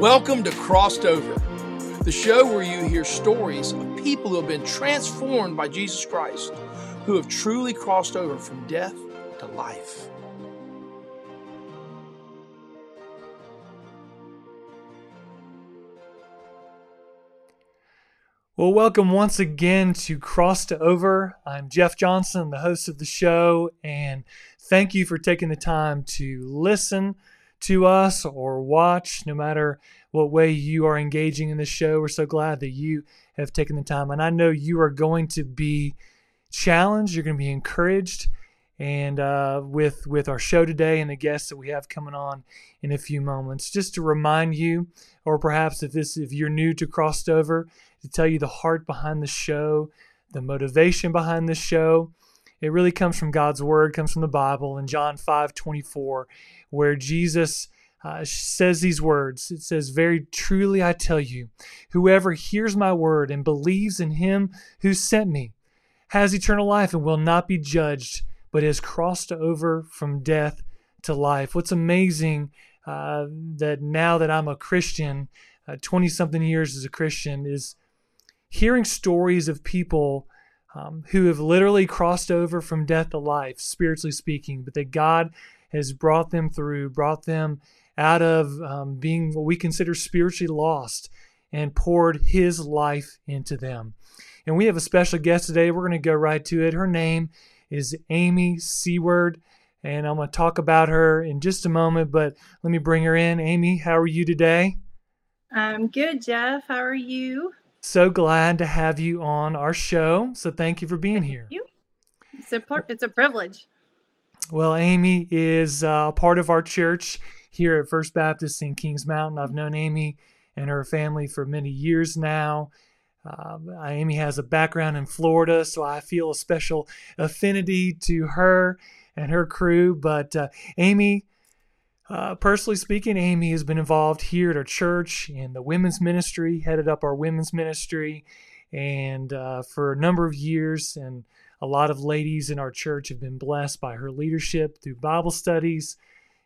Welcome to Crossed Over, the show where you hear stories of people who have been transformed by Jesus Christ, who have truly crossed over from death to life. Well, welcome once again to Crossed Over. I'm Jeff Johnson, the host of the show, and thank you for taking the time to listen to us or watch, no matter what way you are engaging in the show. We're so glad that you have taken the time, and I know you are going to be challenged. You're going to be encouraged, and uh, with with our show today and the guests that we have coming on in a few moments, just to remind you, or perhaps if this if you're new to Crossed Over to tell you the heart behind the show, the motivation behind the show. It really comes from God's word, comes from the Bible in John 5 24, where Jesus uh, says these words. It says, Very truly I tell you, whoever hears my word and believes in him who sent me has eternal life and will not be judged, but has crossed over from death to life. What's amazing uh, that now that I'm a Christian, 20 uh, something years as a Christian, is hearing stories of people um, who have literally crossed over from death to life, spiritually speaking, but that God has brought them through, brought them out of um, being what we consider spiritually lost, and poured His life into them. And we have a special guest today. We're going to go right to it. Her name is Amy Seward, and I'm going to talk about her in just a moment, but let me bring her in. Amy, how are you today? I'm good, Jeff. How are you? So glad to have you on our show. So thank you for being here. You. It's a it's a privilege. Well, Amy is uh, part of our church here at First Baptist in Kings Mountain. I've known Amy and her family for many years now. Uh, Amy has a background in Florida, so I feel a special affinity to her and her crew. But uh, Amy uh, personally speaking, Amy has been involved here at our church in the women's ministry, headed up our women's ministry, and uh, for a number of years. And a lot of ladies in our church have been blessed by her leadership through Bible studies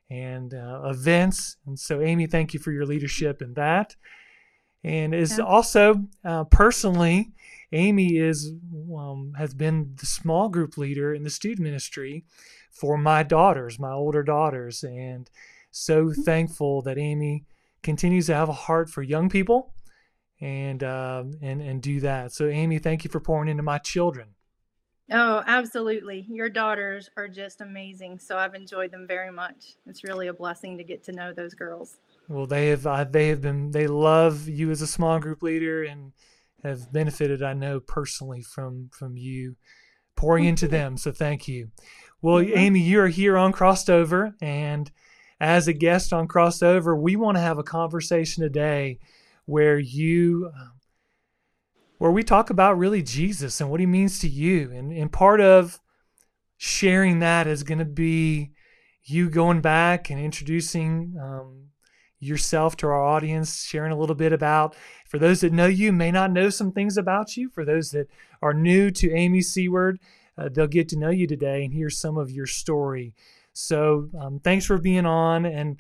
and uh, events. And so, Amy, thank you for your leadership in that. And is yeah. also uh, personally, Amy is um, has been the small group leader in the student ministry for my daughters, my older daughters, and so thankful that Amy continues to have a heart for young people and uh, and and do that. So Amy, thank you for pouring into my children. Oh, absolutely. Your daughters are just amazing. So I've enjoyed them very much. It's really a blessing to get to know those girls. Well, they have uh, they have been they love you as a small group leader and have benefited I know personally from from you pouring into them. So thank you. Well. Amy, you're here on Crossed Over and as a guest on Crossed Over, we want to have a conversation today where you um, where we talk about really Jesus and what he means to you. And, and part of sharing that is going to be you going back and introducing um, yourself to our audience, sharing a little bit about, for those that know you, may not know some things about you. For those that are new to Amy Seward, uh, they'll get to know you today and hear some of your story. So um, thanks for being on. And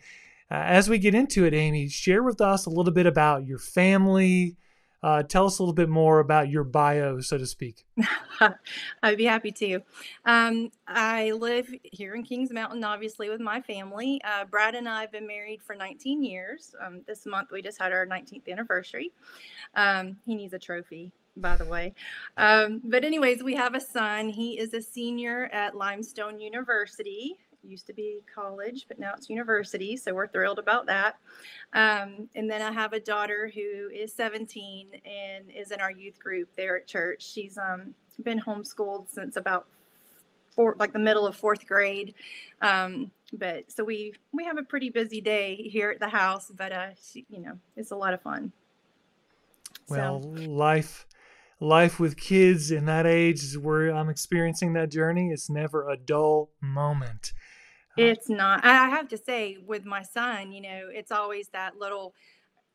uh, as we get into it, Amy, share with us a little bit about your family. Uh, tell us a little bit more about your bio, so to speak. I'd be happy to. Um, I live here in Kings Mountain, obviously, with my family. Uh, Brad and I have been married for 19 years. Um, this month, we just had our 19th anniversary. Um, he needs a trophy by the way. Um, but, anyways, we have a son. He is a senior at Limestone University used to be college, but now it's university. So we're thrilled about that. Um, and then I have a daughter who is 17 and is in our youth group there at church. She's um, been homeschooled since about four, like the middle of fourth grade. Um, but so we we have a pretty busy day here at the house, but uh, she, you know, it's a lot of fun. Well, so. life life with kids in that age where I'm experiencing that journey, it's never a dull moment. It's not. I have to say, with my son, you know, it's always that little.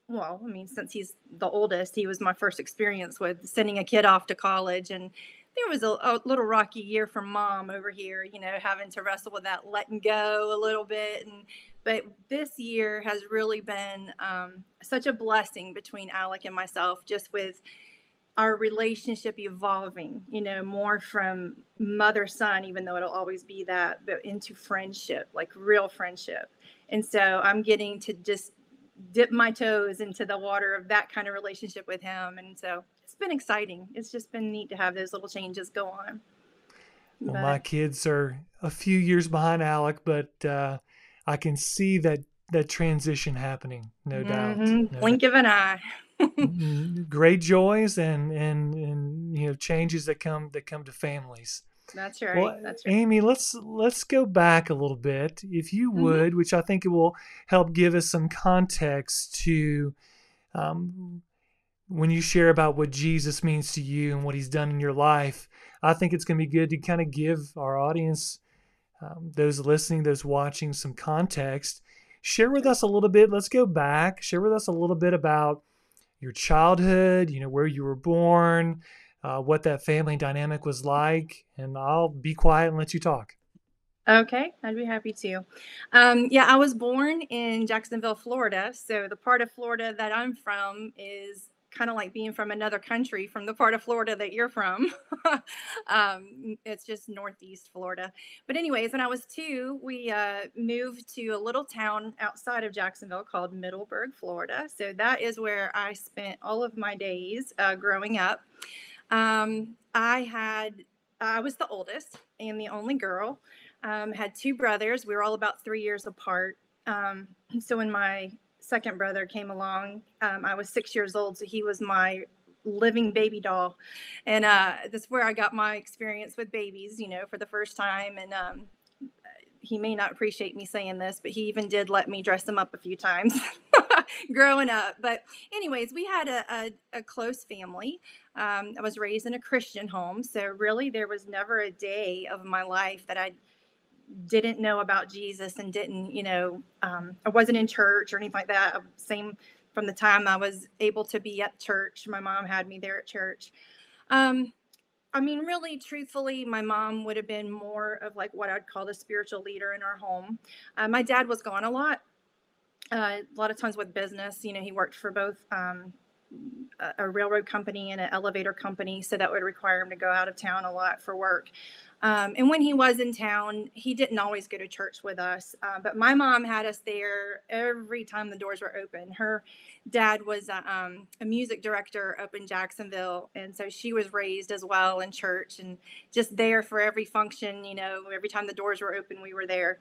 Well, I mean, since he's the oldest, he was my first experience with sending a kid off to college, and there was a, a, little rocky year for mom over here, you know, having to wrestle with that letting go a little bit. And but this year has really been um, such a blessing between Alec and myself, just with our relationship evolving, you know, more from mother son, even though it'll always be that, but into friendship, like real friendship. And so I'm getting to just dip my toes into the water of that kind of relationship with him. And so it's been exciting. It's just been neat to have those little changes go on. Well, but, my kids are a few years behind Alec, but uh, I can see that that transition happening, no mm-hmm. doubt. No Blink doubt. of an eye. Mm-hmm. great joys and and and you know changes that come that come to families. That's right. Well, That's right. Amy, let's let's go back a little bit, if you mm-hmm. would, mm-hmm. which I think it will help give us some context to um, when you share about what Jesus means to you and what He's done in your life. I think it's going to be good to kind of give our audience, um, those listening, those watching, some context. Share with us a little bit. Let's go back. Share with us a little bit about your childhood, you know, where you were born, uh, what that family dynamic was like, and I'll be quiet and let you talk. Okay, I'd be happy to. Um, yeah, I was born in Jacksonville, Florida. So the part of Florida that I'm from is kind of like being from another country from the part of Florida that you're from. um, it's just Northeast Florida. But, anyways, when I was two, we uh, moved to a little town outside of Jacksonville called Middleburg, Florida. So, that is where I spent all of my days uh, growing up. Um, I had, I was the oldest and the only girl. Um, had two brothers. We were all about three years apart. Um, so when my second brother came along. Um, I was six years old, so he was my living baby doll, and uh, that's where I got my experience with babies. You know, for the first time, and um, he may not appreciate me saying this, but he even did let me dress him up a few times growing up. But, anyways, we had a, a, a close family. Um, I was raised in a Christian home. So, really, there was never a day of my life that I didn't know about Jesus and didn't, you know, um, I wasn't in church or anything like that. Same from the time I was able to be at church. My mom had me there at church. Um, I mean, really, truthfully, my mom would have been more of like what I'd call the spiritual leader in our home. Uh, my dad was gone a lot, uh, a lot of times with business. You know, he worked for both um, a, a railroad company and an elevator company, so that would require him to go out of town a lot for work. Um, and when he was in town, he didn't always go to church with us. Uh, but my mom had us there every time the doors were open. Her dad was a, um, a, music director up in Jacksonville. And so she was raised as well in church and just there for every function. You know, every time the doors were open, we were there.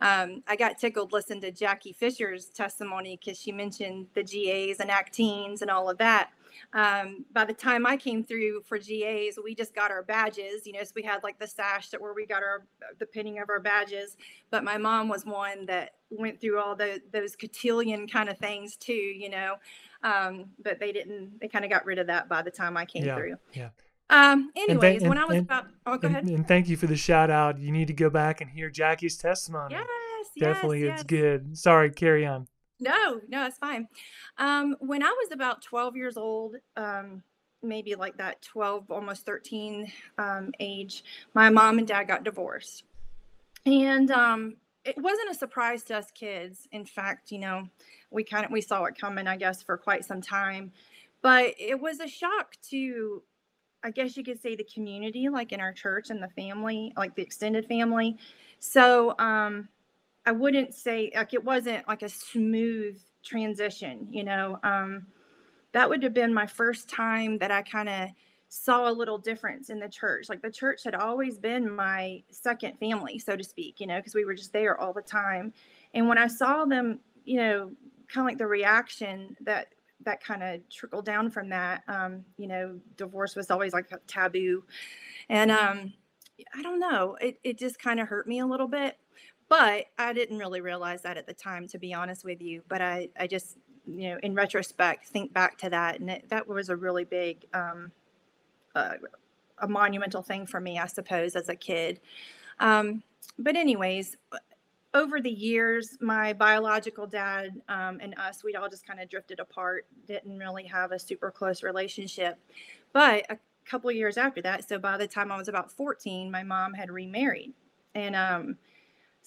Um, I got tickled listening to Jackie Fisher's testimony because she mentioned the GAs and Acteens and all of that um, by the time I came through for GAs, we just got our badges. You know, so we had like the sash that where we got our the pinning of our badges. But my mom was one that went through all the those cotillion kind of things too. You know, um, but they didn't. They kind of got rid of that by the time I came yeah, through. Yeah. Um, anyways, and, when I was and, about, oh, go and, ahead. And thank you for the shout out. You need to go back and hear Jackie's testimony. Yes, definitely, yes, it's good. Sorry, carry on. No, no, it's fine. Um, when I was about 12 years old, um, maybe like that 12, almost 13 um, age, my mom and dad got divorced. And um, it wasn't a surprise to us kids. In fact, you know, we kind of we saw it coming, I guess, for quite some time. But it was a shock to, I guess you could say, the community, like in our church and the family, like the extended family. So um, I wouldn't say like it wasn't like a smooth transition, you know. Um, that would have been my first time that I kind of saw a little difference in the church. Like the church had always been my second family, so to speak, you know, because we were just there all the time. And when I saw them, you know, kind of like the reaction that that kind of trickled down from that, um, you know, divorce was always like a taboo. And um, I don't know, it, it just kind of hurt me a little bit but I didn't really realize that at the time, to be honest with you. But I, I just, you know, in retrospect, think back to that, and it, that was a really big, um, uh, a monumental thing for me, I suppose, as a kid. Um, but anyways, over the years, my biological dad um, and us, we'd all just kind of drifted apart, didn't really have a super close relationship. But a couple years after that, so by the time I was about 14, my mom had remarried. And um,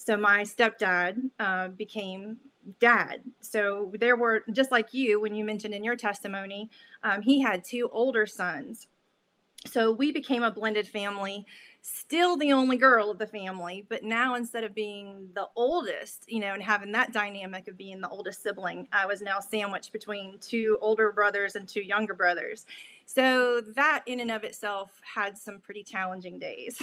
so my stepdad uh, became dad. So there were, just like you, when you mentioned in your testimony, um, he had two older sons. So we became a blended family still the only girl of the family, but now instead of being the oldest, you know, and having that dynamic of being the oldest sibling, I was now sandwiched between two older brothers and two younger brothers. So that in and of itself had some pretty challenging days.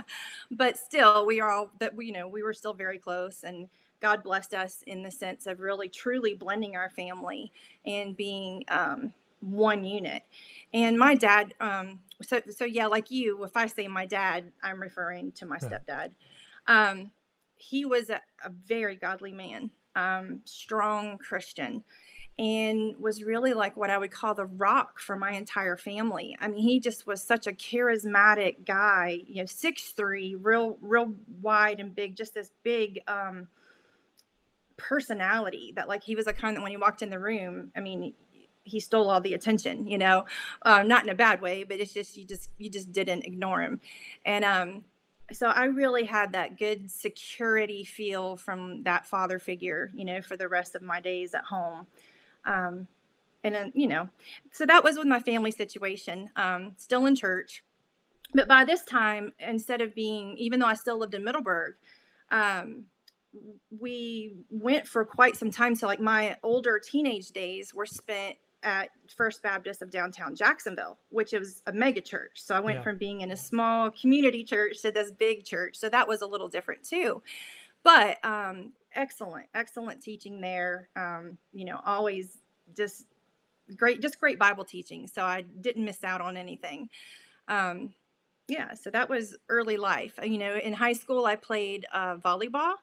but still, we are all that we, you know, we were still very close and God blessed us in the sense of really truly blending our family and being um, one unit. And my dad, um, so so yeah, like you, if I say my dad, I'm referring to my stepdad. Um, he was a, a very godly man, um, strong Christian, and was really like what I would call the rock for my entire family. I mean, he just was such a charismatic guy, you know, six three, real, real wide and big, just this big um personality that like he was a kind that when he walked in the room, I mean, he stole all the attention you know? Uh, not in a bad way but it's just you just you just didn't ignore him. And um so i really had that good security feel from that father figure you know for the rest of my days at home um and then you know so that was with my family situation um still in church but by this time instead of being even though i still lived in middleburg um we went for quite some time so like my older teenage days were spent at First Baptist of downtown Jacksonville, which was a mega church. So I went yeah. from being in a small community church to this big church. So that was a little different too. But um, excellent, excellent teaching there. Um, you know, always just great, just great Bible teaching. So I didn't miss out on anything. Um, yeah, so that was early life. You know, in high school, I played uh, volleyball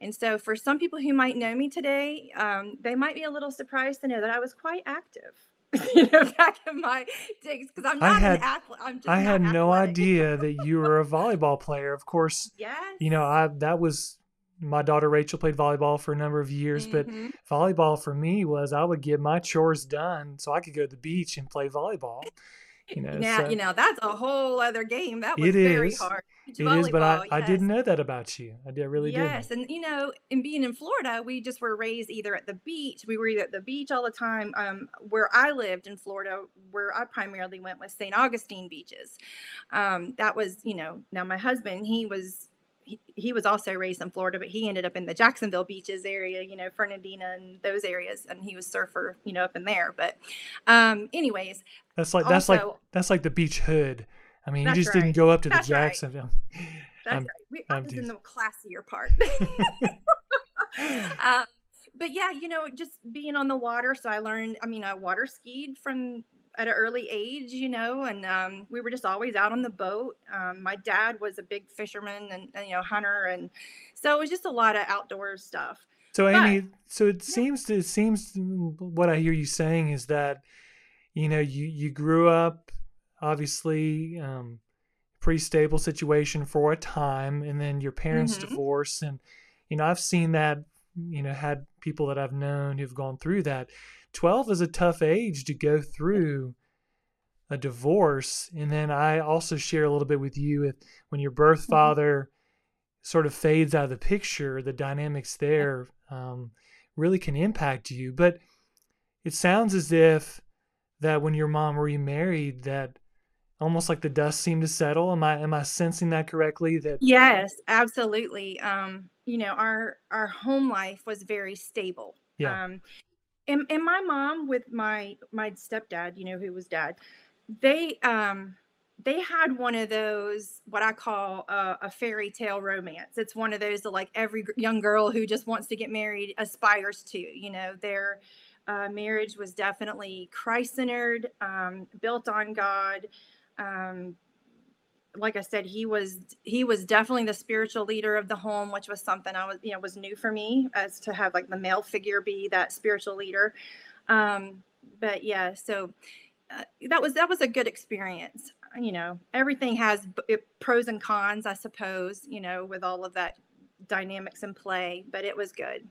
and so, for some people who might know me today, um, they might be a little surprised to know that I was quite active. you know, back in my days, because I'm not I had, an athlete. I'm just I had athletic. no idea that you were a volleyball player. Of course, yes. You know, I that was my daughter Rachel played volleyball for a number of years, mm-hmm. but volleyball for me was I would get my chores done so I could go to the beach and play volleyball. You know, now so, you know that's a whole other game. That was very is. hard. It is, but I, yes. I didn't know that about you. I did really did. Yes, and you know, in being in Florida, we just were raised either at the beach. We were either at the beach all the time. Um, where I lived in Florida, where I primarily went was St. Augustine beaches. Um, that was, you know, now my husband, he was he, he was also raised in Florida, but he ended up in the Jacksonville beaches area, you know, Fernandina and those areas, and he was surfer, you know, up in there. But, um, anyways, that's like that's like that's like the beach hood. I mean, you just right. didn't go up to that's the Jacksonville. Right. That's I'm, right. We, I was in the classier part. uh, but yeah, you know, just being on the water. So I learned. I mean, I water skied from at an early age, you know, and um, we were just always out on the boat. Um, my dad was a big fisherman and, and, you know hunter, and so it was just a lot of outdoor stuff. So Amy, but, so it yeah. seems to, it seems what I hear you saying is that you know you you grew up obviously um, pretty stable situation for a time, and then your parents mm-hmm. divorce, and you know I've seen that you know had people that I've known who've gone through that 12 is a tough age to go through a divorce. And then I also share a little bit with you if, when your birth mm-hmm. father sort of fades out of the picture, the dynamics there um, really can impact you. But it sounds as if that when your mom remarried, that almost like the dust seemed to settle. Am I am I sensing that correctly? That yes, absolutely. Um, you know, our our home life was very stable. Yeah. Um, and, and my mom with my my stepdad you know who was dad they um they had one of those what i call a, a fairy tale romance. It's one of those that like every young girl who just wants to get married aspires to you know? Their uh, marriage was definitely christ-centered um, built on god um, like I said, he was he was definitely the spiritual leader of the home, which was something I was you know was new for me as to have like the male figure be that spiritual leader. Um, but yeah, so uh, that was that was a good experience. You know, everything has pros and cons, I suppose. You know, with all of that dynamics in play, but it was good.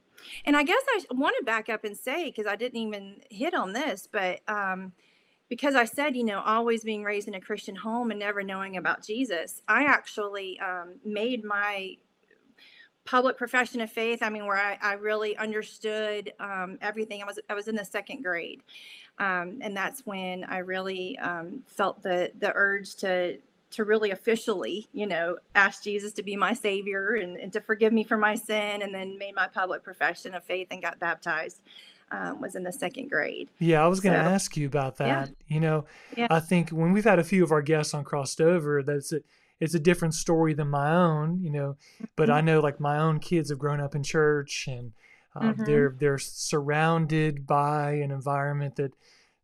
And I guess I want to back up and say because I didn't even hit on this, but um, because I said, you know, always being raised in a Christian home and never knowing about Jesus, I actually um, made my public profession of faith. I mean, where I, I really understood um, everything. I was I was in the second grade, um, and that's when I really um, felt the the urge to to really officially, you know, ask Jesus to be my savior and, and to forgive me for my sin, and then made my public profession of faith and got baptized um, was in the second grade. Yeah, I was going to so, ask you about that. Yeah. You know, yeah. I think when we've had a few of our guests on Crossed Over, that's a, it's a different story than my own. You know, but mm-hmm. I know like my own kids have grown up in church and uh, mm-hmm. they're they're surrounded by an environment that.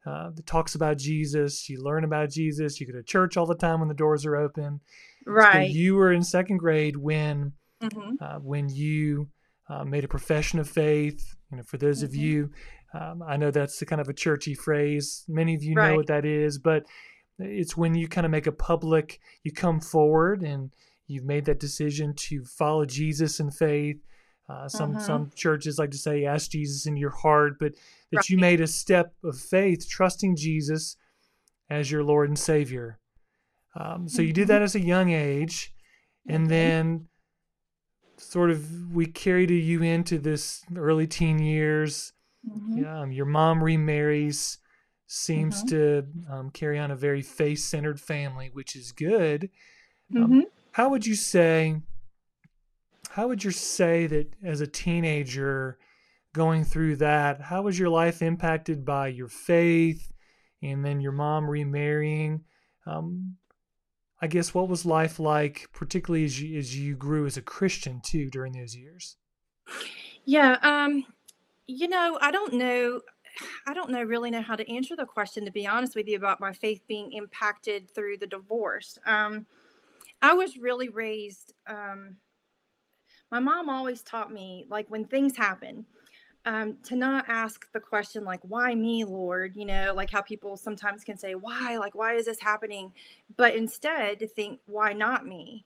Uh, that talks about Jesus. You learn about Jesus. You go to church all the time when the doors are open. Right. So you were in second grade when mm-hmm. uh, when you uh, made a profession of faith. You know, for those mm-hmm. of you, um, I know that's the kind of a churchy phrase. Many of you right. know what that is, but it's when you kind of make a public, you come forward and you've made that decision to follow Jesus in faith. Uh, some uh-huh. some churches like to say ask Jesus in your heart, but that right. you made a step of faith, trusting Jesus as your Lord and Savior. Um, so mm-hmm. you did mm-hmm. that as a young age, and then sort of we carried you into this early teen years. Mm-hmm. Um, your mom remarries, seems mm-hmm. to um, carry on a very faith centered family, which is good. Um, mm-hmm. how would you say? How would you say that as a teenager going through that, how was your life impacted by your faith and then your mom remarrying? Um, I guess what was life like, particularly as you, as you grew as a Christian too during those years? Yeah, um, you know, I don't know. I don't know really know how to answer the question to be honest with you about my faith being impacted through the divorce. Um, I was really raised. Um, my mom always taught me like when things happen, um, to not ask the question like why me lord? You know like how people sometimes can say why? Like why is this happening? But instead to think why not me?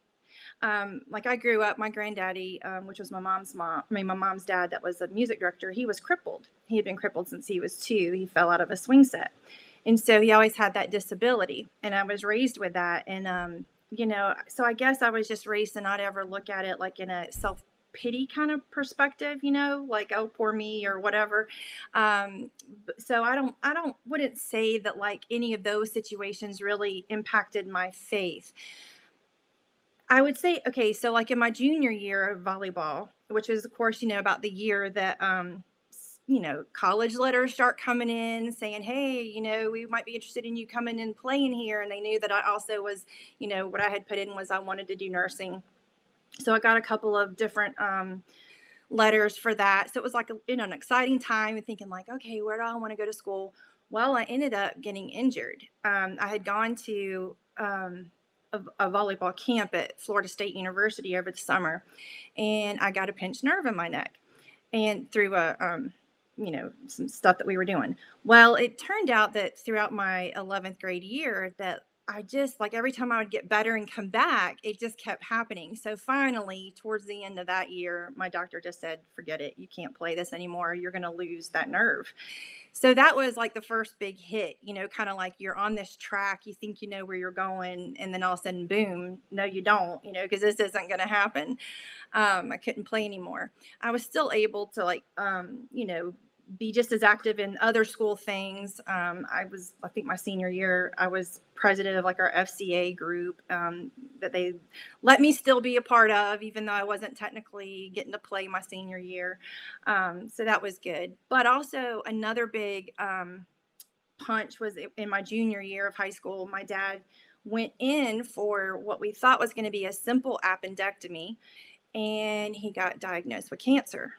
Um, like i grew up my granddaddy um, which was my mom's mom i mean my mom's dad that was a music director he was crippled. He had been crippled since he was two. He fell out of a swing set. And so he always had that disability and i was raised with that. And um, you know so i guess i was just raised to not ever look at it like in a self pity kind of perspective, you know, like oh poor me or whatever. Um, so I don't I don't wouldn't say that like any of those situations really impacted my faith. I would say okay, so like in my junior year of volleyball, which is of course you know about the year that um, you know college letters start coming in saying hey you know we might be interested in you coming and playing here and they knew that i also was you know what i had put in was i wanted to do nursing so I got a couple of different um, letters for that. So it was like a, you know an exciting time and thinking like, okay, where do I want to go to school? Well, I ended up getting injured. Um, I had gone to um, a, a, volleyball camp at Florida State University over the summer, and I got a pinched nerve in my neck, and through a um, you know some stuff that we were doing. Well, it turned out that throughout my 11th grade year that I just like every time I would get better and come back, it just kept happening. So finally, towards the end of that year, my doctor just said, forget it. You can't play this anymore. You're going to lose that nerve. So that was like the first big hit, you know, kind of like you're on this track, you think you know where you're going, and then all of a sudden, boom, no, you don't, you know, because this isn't going to happen. Um, I couldn't play anymore. I was still able to, like, um, you know, be just as active in other school things. Um, I was, I think, my senior year, I was president of like our FCA group um, that they let me still be a part of, even though I wasn't technically getting to play my senior year. Um, so that was good. But also another big um, punch was in my junior year of high school. My dad went in for what we thought was going to be a simple appendectomy, and he got diagnosed with cancer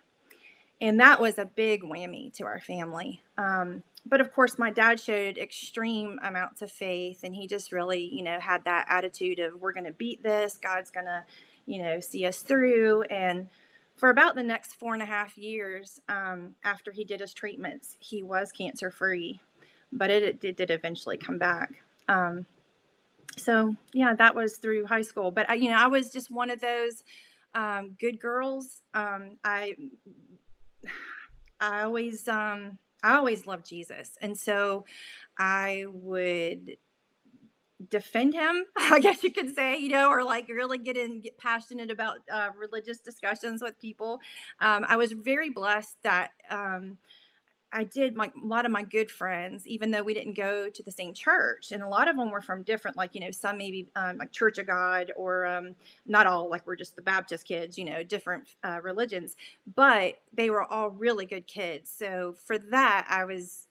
and that was a big whammy to our family. Um, but of course, my dad showed extreme amounts of faith, and he just really, you know, had that attitude of we're going to beat this. God's going to, you know, see us through. And for about the next four and a half years um, after he did his treatments, he was cancer free, but it, it, did eventually come back. Um, so yeah, that was through high school. But I, you know, I was just one of those um, good girls. Um, I I always um I always loved Jesus. And so I would defend him, I guess you could say, you know, or like really get in, get passionate about uh, religious discussions with people. Um, I was very blessed that um, I did my a lot of my good friends, even though we didn't go to the same church, and a lot of them were from different, like you know, some maybe um, like Church of God, or um, not all, like we're just the Baptist kids, you know, different uh, religions, but they were all really good kids. So for that, I was,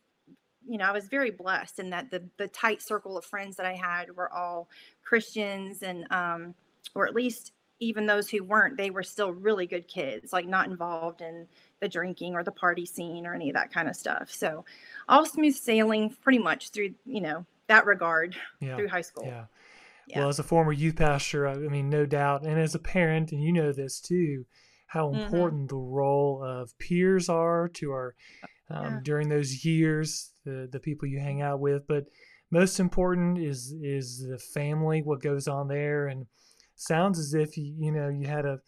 you know, I was very blessed in that the the tight circle of friends that I had were all Christians, and um, or at least even those who weren't, they were still really good kids, like not involved in the drinking or the party scene or any of that kind of stuff. So all smooth sailing pretty much through, you know, that regard yeah. through high school. Yeah. yeah. Well, as a former youth pastor, I mean, no doubt, and as a parent, and you know this too, how mm-hmm. important mm-hmm. the role of peers are to our um, yeah. during those years, the the people you hang out with, but most important is is the family, what goes on there, and sounds as if you you know you had a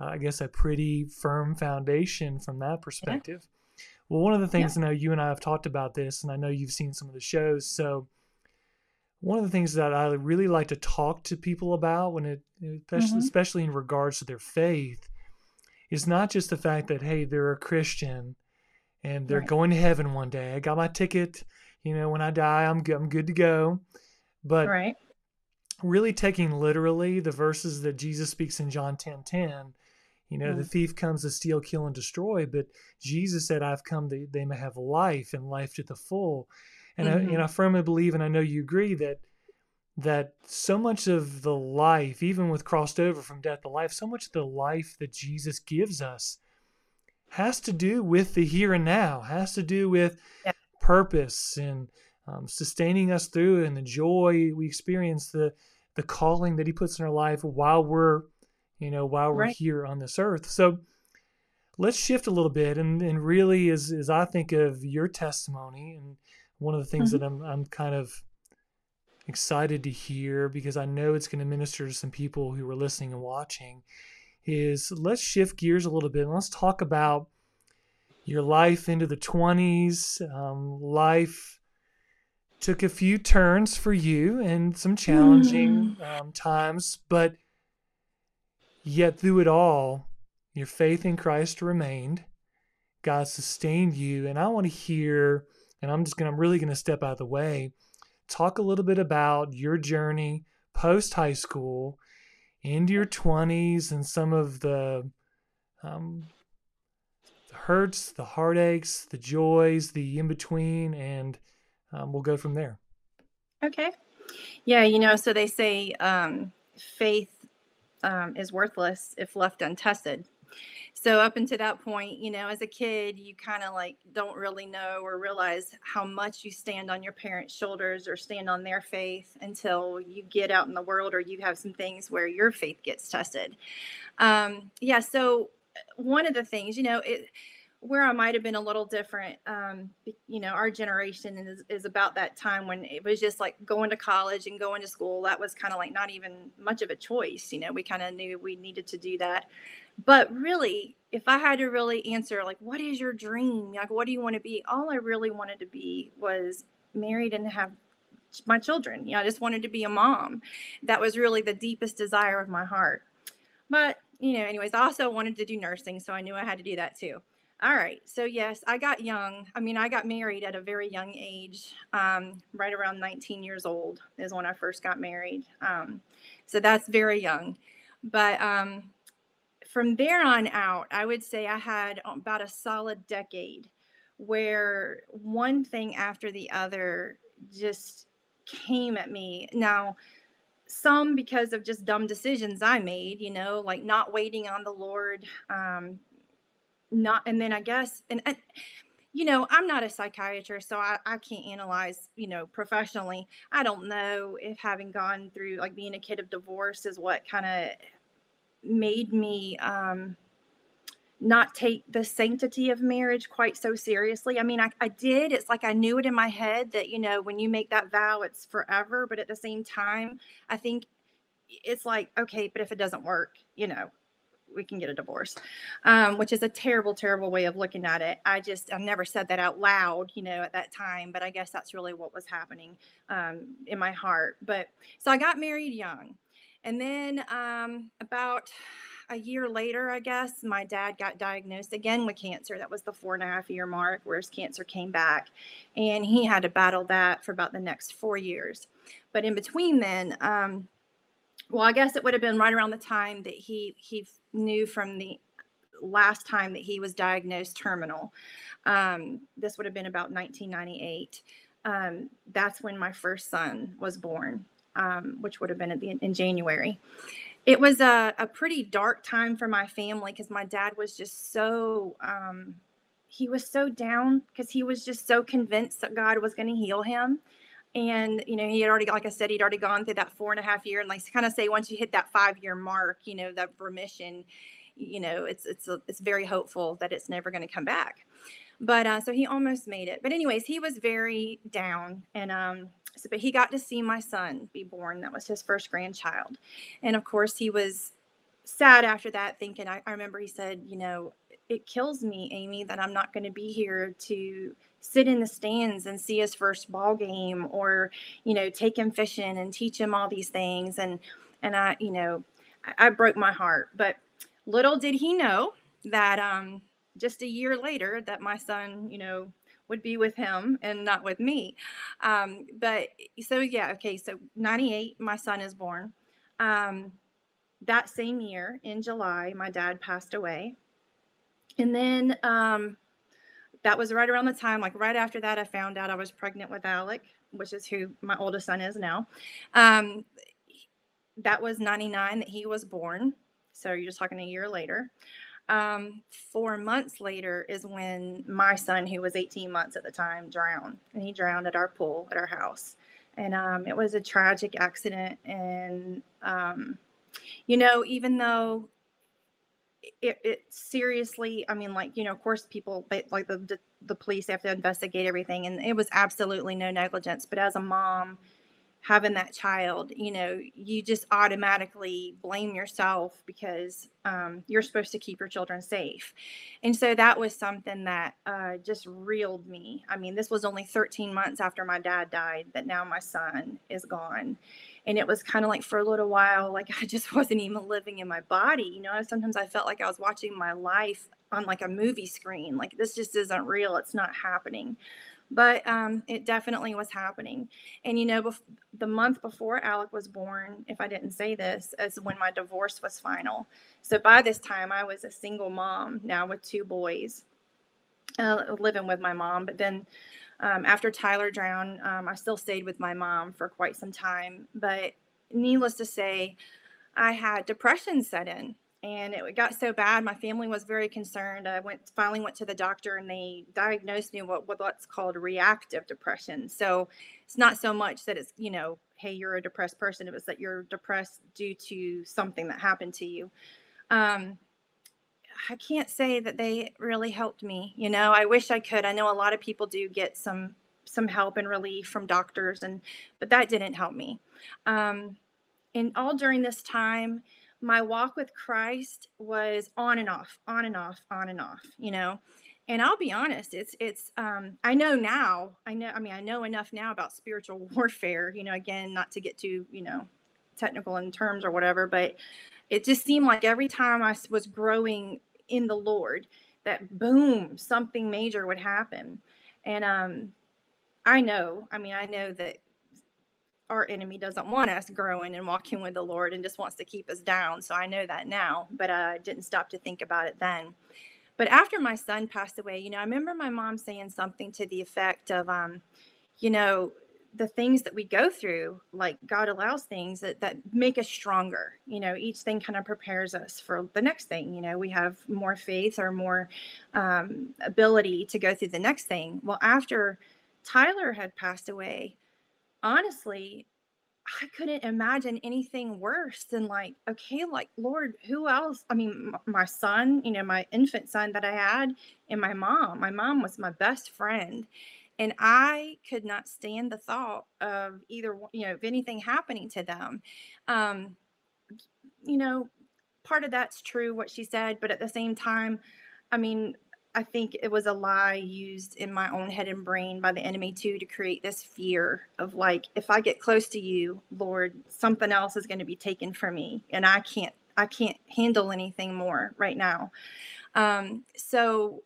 uh, I guess, a pretty firm foundation from that perspective. Yeah. Well, one of the things yeah. I know you and I have talked about this, and I know you've seen some of the shows. So, one of the things that I really like to talk to people about when it, especially, mm-hmm. especially in regards to their faith, is not just the fact that hey, they're a Christian and they're right. going to heaven one day. I got my ticket. You know, when I die, I'm good, I'm good to go. But right. really taking literally the verses that Jesus speaks in John 10 10 you know, mm. the thief comes to steal, kill, and destroy, but Jesus said, I've come that they may have life and life to the full. And, mm-hmm. I, and I mm-hmm. firmly believe, and I know you agree, that that so much of the life, even with crossed over from death to life, so much of the life that Jesus gives us has to do with the here and now, has to do with yeah. purpose and um, sustaining us through and the joy we experience, the the calling that He puts in our life while we're you know, while we're right. here on this earth. So let's shift a little bit and, and really as, as I think of your testimony and one of the things mm-hmm. that I'm, I'm kind of excited to hear because I know it's going to minister to some people who are listening and watching is let's shift gears a little bit and let's talk about your life into the 20s. Um, life took a few turns for you and some challenging mm. um, times, but Yet through it all, your faith in Christ remained. God sustained you. And I want to hear, and I'm just going to, I'm really going to step out of the way, talk a little bit about your journey post high school into your 20s and some of the, um, the hurts, the heartaches, the joys, the in between, and um, we'll go from there. Okay. Yeah, you know, so they say um, faith um, is worthless if left untested. So up until that point, you know, as a kid, you kind of like don't really know or realize how much you stand on your parents' shoulders or stand on their faith until you get out in the world or you have some things where your faith gets tested. Um, yeah. So one of the things, you know, it where I might have been a little different, um, you know, our generation is, is about that time when it was just like going to college and going to school. That was kind of like not even much of a choice. You know, we kind of knew we needed to do that. But really, if I had to really answer, like, what is your dream? Like, what do you want to be? All I really wanted to be was married and have my children. You know, I just wanted to be a mom. That was really the deepest desire of my heart. But, you know, anyways, I also wanted to do nursing. So I knew I had to do that too. All right. So, yes, I got young. I mean, I got married at a very young age, um, right around 19 years old is when I first got married. Um, so, that's very young. But um, from there on out, I would say I had about a solid decade where one thing after the other just came at me. Now, some because of just dumb decisions I made, you know, like not waiting on the Lord, um, not and then i guess and, you know i'm not a psychiatrist so I, I can't analyze you know professionally i don't know if having gone through like being a kid of divorce is what kind of made me um not take the sanctity of marriage quite so seriously. I mean, I, I did. It's like I knew it in my head that, you know, when you make that vow, it's forever. But at the same time, I think it's like, okay, but if it doesn't work, you know, we can get a divorce, um, which is a terrible, terrible way of looking at it. I just, I never said that out loud, you know, at that time, but I guess that's really what was happening um, in my heart. But so I got married young. And then um, about a year later, I guess, my dad got diagnosed again with cancer. That was the four and a half year mark where his cancer came back. And he had to battle that for about the next four years. But in between then, um, well, I guess it would have been right around the time that he he knew from the last time that he was diagnosed terminal. Um, this would have been about 1998. Um, that's when my first son was born, um, which would have been the, in January. It was a, a pretty dark time for my family because my dad was just so um, he was so down because he was just so convinced that God was going to heal him and you know he had already like i said he'd already gone through that four and a half year and like kind of say once you hit that five year mark you know that remission you know it's it's a, it's very hopeful that it's never going to come back. But uh, so he almost made it. But anyways he was very down and um so but he got to see my son be born. That was his first grandchild. And of course he was sad after that thinking I, I remember he said you know it kills me amy that i'm not going to be here to sit in the stands and see his first ball game or you know take him fishing and teach him all these things. And and i you know i, I broke my heart but little did he know that um just a year later that my son you know would be with him and not with me. Um but so yeah okay so 98 my son is born. Um that same year in july my dad passed away. And then um that was right around the time, like right after that, I found out I was pregnant with Alec, which is who my oldest son is now. Um, that was 99 that he was born. So you're just talking a year later. Um, four months later is when my son, who was 18 months at the time, drowned. And he drowned at our pool at our house. And um, it was a tragic accident. And, um, you know, even though it, it seriously i mean like you know of course people they, like the the police have to investigate everything and it was absolutely no negligence but as a mom having that child you know you just automatically blame yourself because um, you're supposed to keep your children safe. And so that was something that uh, just reeled me. I mean this was only 13 months after my dad died that now my son is gone and it was kind of like for a little while like i just wasn't even living in my body you know sometimes i felt like i was watching my life on like a movie screen like this just isn't real it's not happening. But um, it definitely was happening. And you know bef- the month before alec was born if i didn't say this is when my divorce was final. So by this time i was a single mom now with two boys uh, living with my mom but then um, after Tyler drowned, um, I still stayed with my mom for quite some time. But needless to say, I had depression set in and it got so bad my family was very concerned i went finally went to the doctor and they diagnosed me with what's called reactive depression so it's not so much that it's you know hey you're a depressed person it was that you're depressed due to something that happened to you um, I can't say that they really helped me. You know, I wish I could. I know a lot of people do get some some help and relief from doctors, and but that didn't help me. Um, and all during this time, my walk with Christ was on and off, on and off, on and off. You know, and I'll be honest, it's it's um, I know now. I know. I mean, I know enough now about spiritual warfare. You know, again, not to get too you know technical in terms or whatever, but it just seemed like every time I was growing in the Lord, that boom, something major would happen. And um, I know, I mean, I know that our enemy doesn't want us growing and walking with the Lord and just wants to keep us down. So I know that now, but I didn't stop to think about it then. But after my son passed away, you know, I remember my mom saying something to the effect of, um, you know, the things that we go through like god allows things that, that make us stronger you know each thing kind of prepares us for the next thing you know we have more faith or more um, ability to go through the next thing. Well after tyler had passed away honestly i couldn't imagine anything worse than like okay like lord who else? I mean my son you know my infant son that i had and my mom. My mom was my best friend and I could not stand the thought of either you know of anything happening to them. Um, you know, part of that's true what she said, but at the same time, I mean, I think it was a lie used in my own head and brain by the enemy too to create this fear of like if I get close to you, Lord, something else is going to be taken from me and I can't I can't handle anything more right now. Um so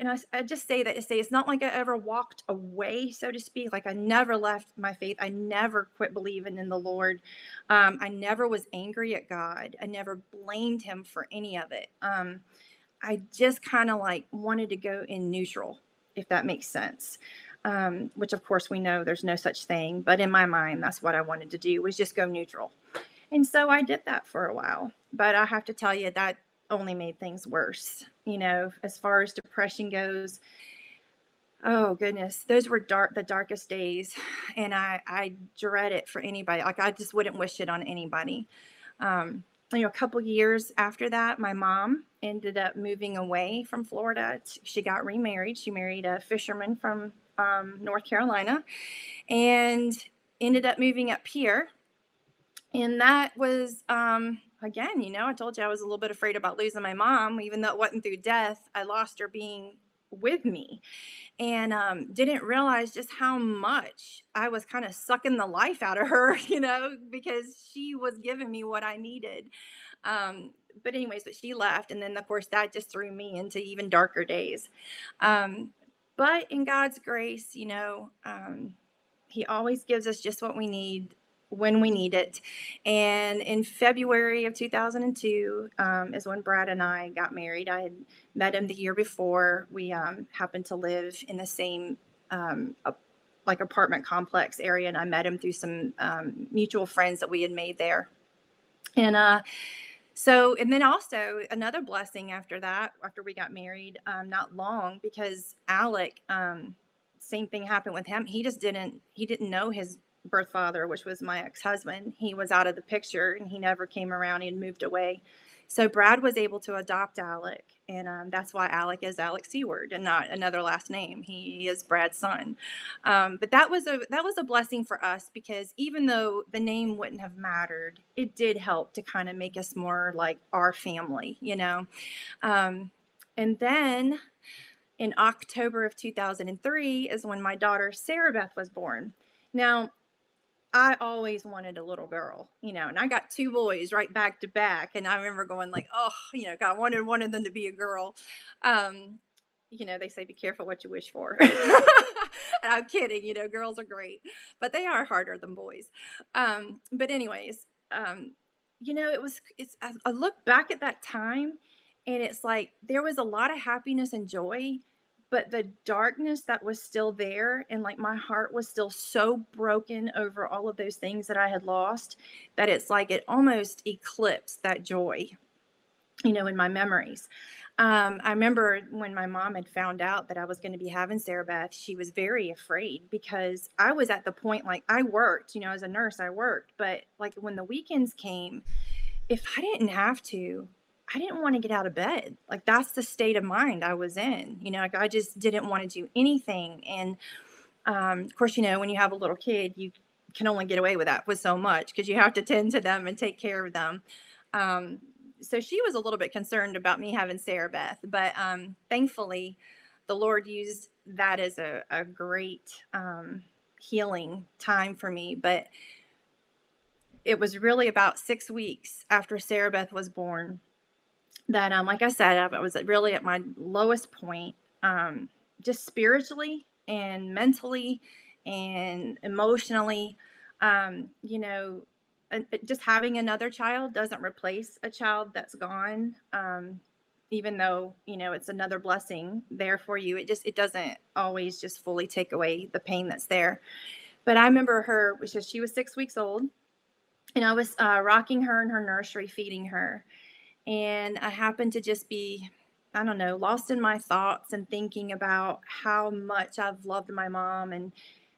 and I, I just say that to say it's not like I ever walked away, so to speak. Like I never left my faith. I never quit believing in the Lord. Um, I never was angry at God. I never blamed Him for any of it. Um, I just kind of like wanted to go in neutral, if that makes sense. Um, which of course we know there's no such thing, but in my mind, that's what I wanted to do was just go neutral. And so I did that for a while. But I have to tell you that only made things worse. You know, as far as depression goes, oh goodness, those were dark the darkest days. And I I dread it for anybody. Like I just wouldn't wish it on anybody. Um, you know, a couple years after that, my mom ended up moving away from Florida. She got remarried. She married a fisherman from um, North Carolina and ended up moving up here. And that was, um, again, you know, I told you I was a little bit afraid about losing my mom, even though it wasn't through death. I lost her being with me and um, didn't realize just how much I was kind of sucking the life out of her, you know, because she was giving me what I needed. Um, but anyways, but she left, and then of course that just threw me into even darker days. Um, but in God's grace, you know, um, He always gives us just what we need when we need it. And in February of 2002 um, is when Brad and I got married. I had met him the year before. We um, happened to live in the same um, like apartment complex area, and I met him through some um, mutual friends that we had made there. And uh, so, and then also another blessing after that, after we got married, um, not long, because Alec, um, same thing happened with him. He just didn't, he didn't know his birth father, which was my ex husband. He was out of the picture and he never came around. He had moved away. So Brad was able to adopt Alec, and um, that's why Alec is Alec Seward and not another last name. He is Brad's son. Um, but that was a that was a blessing for us because even though the name wouldn't have mattered, it did help to kind of make us more like our family, you know. Um, and then in October of 2003 is when my daughter Sarah Beth was born. Now, I always wanted a little girl, you know, and I got two boys right back to back. And I remember going like, oh, you know, God wanted one of them to be a girl. Um, you know, they say be careful what you wish for. I'm kidding, you know, girls are great, but they are harder than boys. Um, but anyways, um, you know, it was it's I, I look back at that time and it's like there was a lot of happiness and joy but the darkness that was still there and like my heart was still so broken over all of those things that I had lost that it's like it almost eclipsed that joy, you know, in my memories. Um, I remember when my mom had found out that I was going to be having Sarah Beth, she was very afraid because I was at the point like I worked, you know, as a nurse, I worked, but like when the weekends came, if I didn't have to, I didn't want to get out of bed. Like that's the state of mind I was in. You know, like I just didn't want to do anything. And um, of course, you know, when you have a little kid, you can only get away with that with so much because you have to tend to them and take care of them. Um, so she was a little bit concerned about me having Sarah Beth, but um, thankfully, the Lord used that as a, a great um, healing time for me. But it was really about six weeks after Sarah Beth was born that um like i said i was really at my lowest point um just spiritually and mentally and emotionally. Um you know just having another child doesn't replace a child that's gone um even though you know it's another blessing there for you. It just it doesn't always just fully take away the pain that's there. But i remember her she was six weeks old and i was uh, rocking her in her nursery feeding her and I happened to just be, I don't know, lost in my thoughts and thinking about how much I've loved my mom and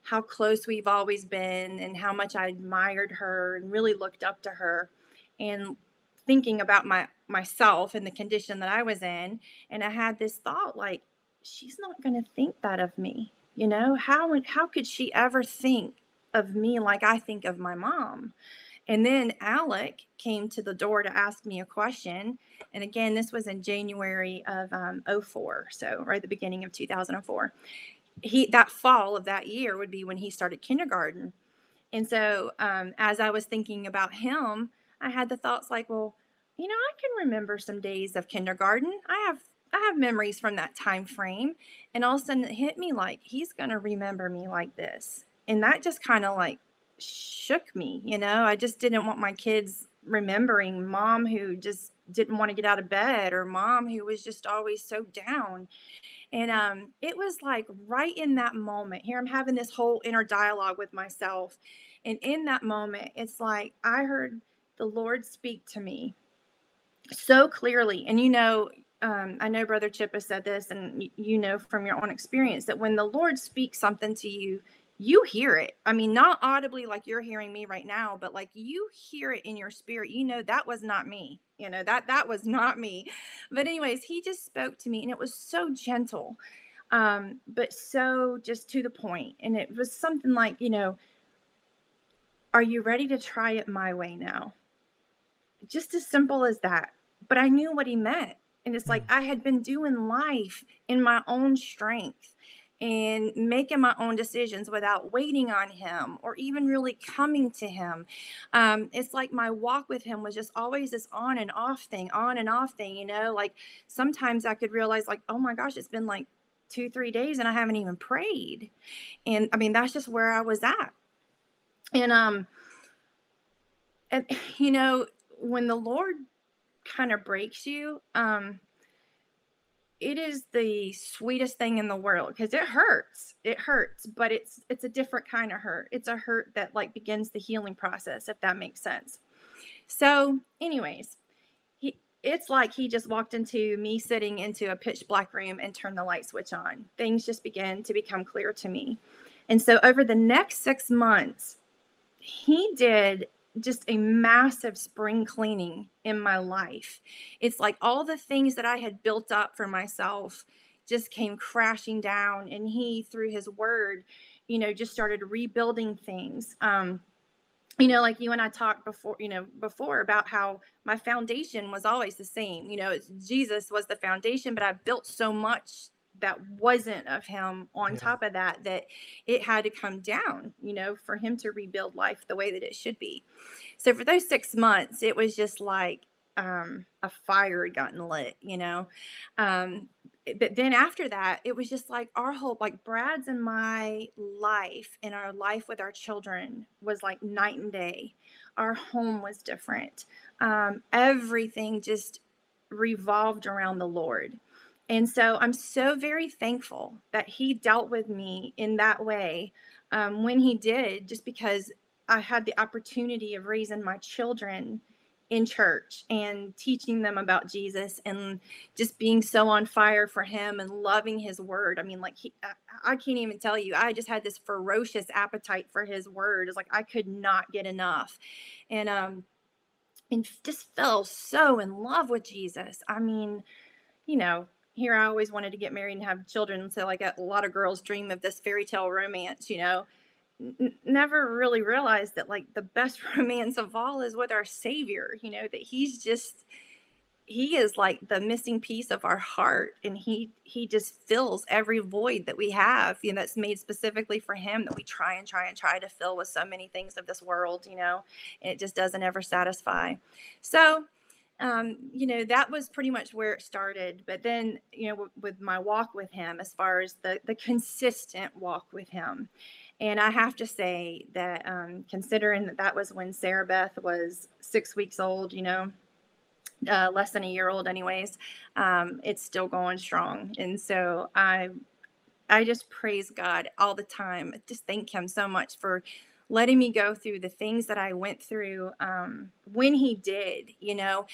how close we've always been and how much I admired her and really looked up to her. And thinking about my myself and the condition that I was in. And I had this thought like, she's not going to think that of me. You know, how how could she ever think of me like I think of my mom? And then Alec came to the door to ask me a question. And again, this was in January of um, 04, so right at the beginning of 2004. He that fall of that year would be when he started kindergarten. And so um, as I was thinking about him, I had the thoughts like, well, you know, I can remember some days of kindergarten. I have I have memories from that time frame. And all of a sudden it hit me like he's gonna remember me like this. And that just kind of like shook me, you know. I just didn't want my kids remembering mom who just didn't want to get out of bed or mom who was just always so down. And um, it was like right in that moment, here I'm having this whole inner dialogue with myself. And in that moment, it's like I heard the Lord speak to me so clearly. And you know, um, I know Brother Chip has said this, and you know from your own experience that when the Lord speaks something to you, you hear it. I mean, not audibly like you're hearing me right now, but like you hear it in your spirit. You know that was not me. You know that that was not me. But anyways, he just spoke to me, and it was so gentle, um, but so just to the point. And it was something like, you know, are you ready to try it my way now? Just as simple as that. But I knew what he meant. And it's like mm. I had been doing life in my own strength and making my own decisions without waiting on him or even really coming to him. Um, it's like my walk with him was just always this on and off thing, on and off thing, you know, like sometimes I could realize, like, oh my gosh, it's been like two, three days and I haven't even prayed. And I mean, that's just where I was at. And, um, and, you know, when the Lord kind of breaks you, um, it is the sweetest thing in the world because it hurts it hurts but it's it's a different kind of hurt it's a hurt that like begins the healing process if that makes sense. So anyways he it's like he just walked into me sitting into a pitch black room and turned the light switch on. Things just began to become clear to me. And so over the next six months he did just a massive spring cleaning in my life. It's like all the things that I had built up for myself just came crashing down and he through his word, you know, just started rebuilding things. Um you know like you and I talked before, you know, before about how my foundation was always the same. You know, Jesus was the foundation, but I built so much that wasn't of him on yeah. top of that that it had to come down you know for him to rebuild life the way that it should be. So for those six months it was just like um, a fire had gotten lit you know? Um, but then after that it was just like our whole like brad's and my life and our life with our children was like night and day. Our home was different. Um, everything just revolved around the lord and so I'm so very thankful that he dealt with me in that way um, when he did, just because I had the opportunity of raising my children in church and teaching them about Jesus and just being so on fire for him and loving his word. I mean, like, he, I, I can't even tell you, I just had this ferocious appetite for his word. It's like I could not get enough. And, um, and just fell so in love with Jesus. I mean, you know, here I always wanted to get married and have children. So like a, lot of girls dream of this fairy tale romance, you know. N- never really realized that like the best romance of all is with our savior, you know, that he's just he is like the missing piece of our heart and he he just fills every void that we have you know that's made specifically for him that we try and try and try to fill with so many things of this world you know and it just doesn't ever satisfy so um, you know, that was pretty much where it started. But then, you know, w- with my walk with him, as far as the the consistent walk with him, and I have to say that um, considering that that was when Sarah Beth was six weeks old, you know, uh, less than a year old, anyways, um, it's still going strong. And so I, I just praise God all the time. Just thank Him so much for letting me go through the things that I went through um, when he did. You know,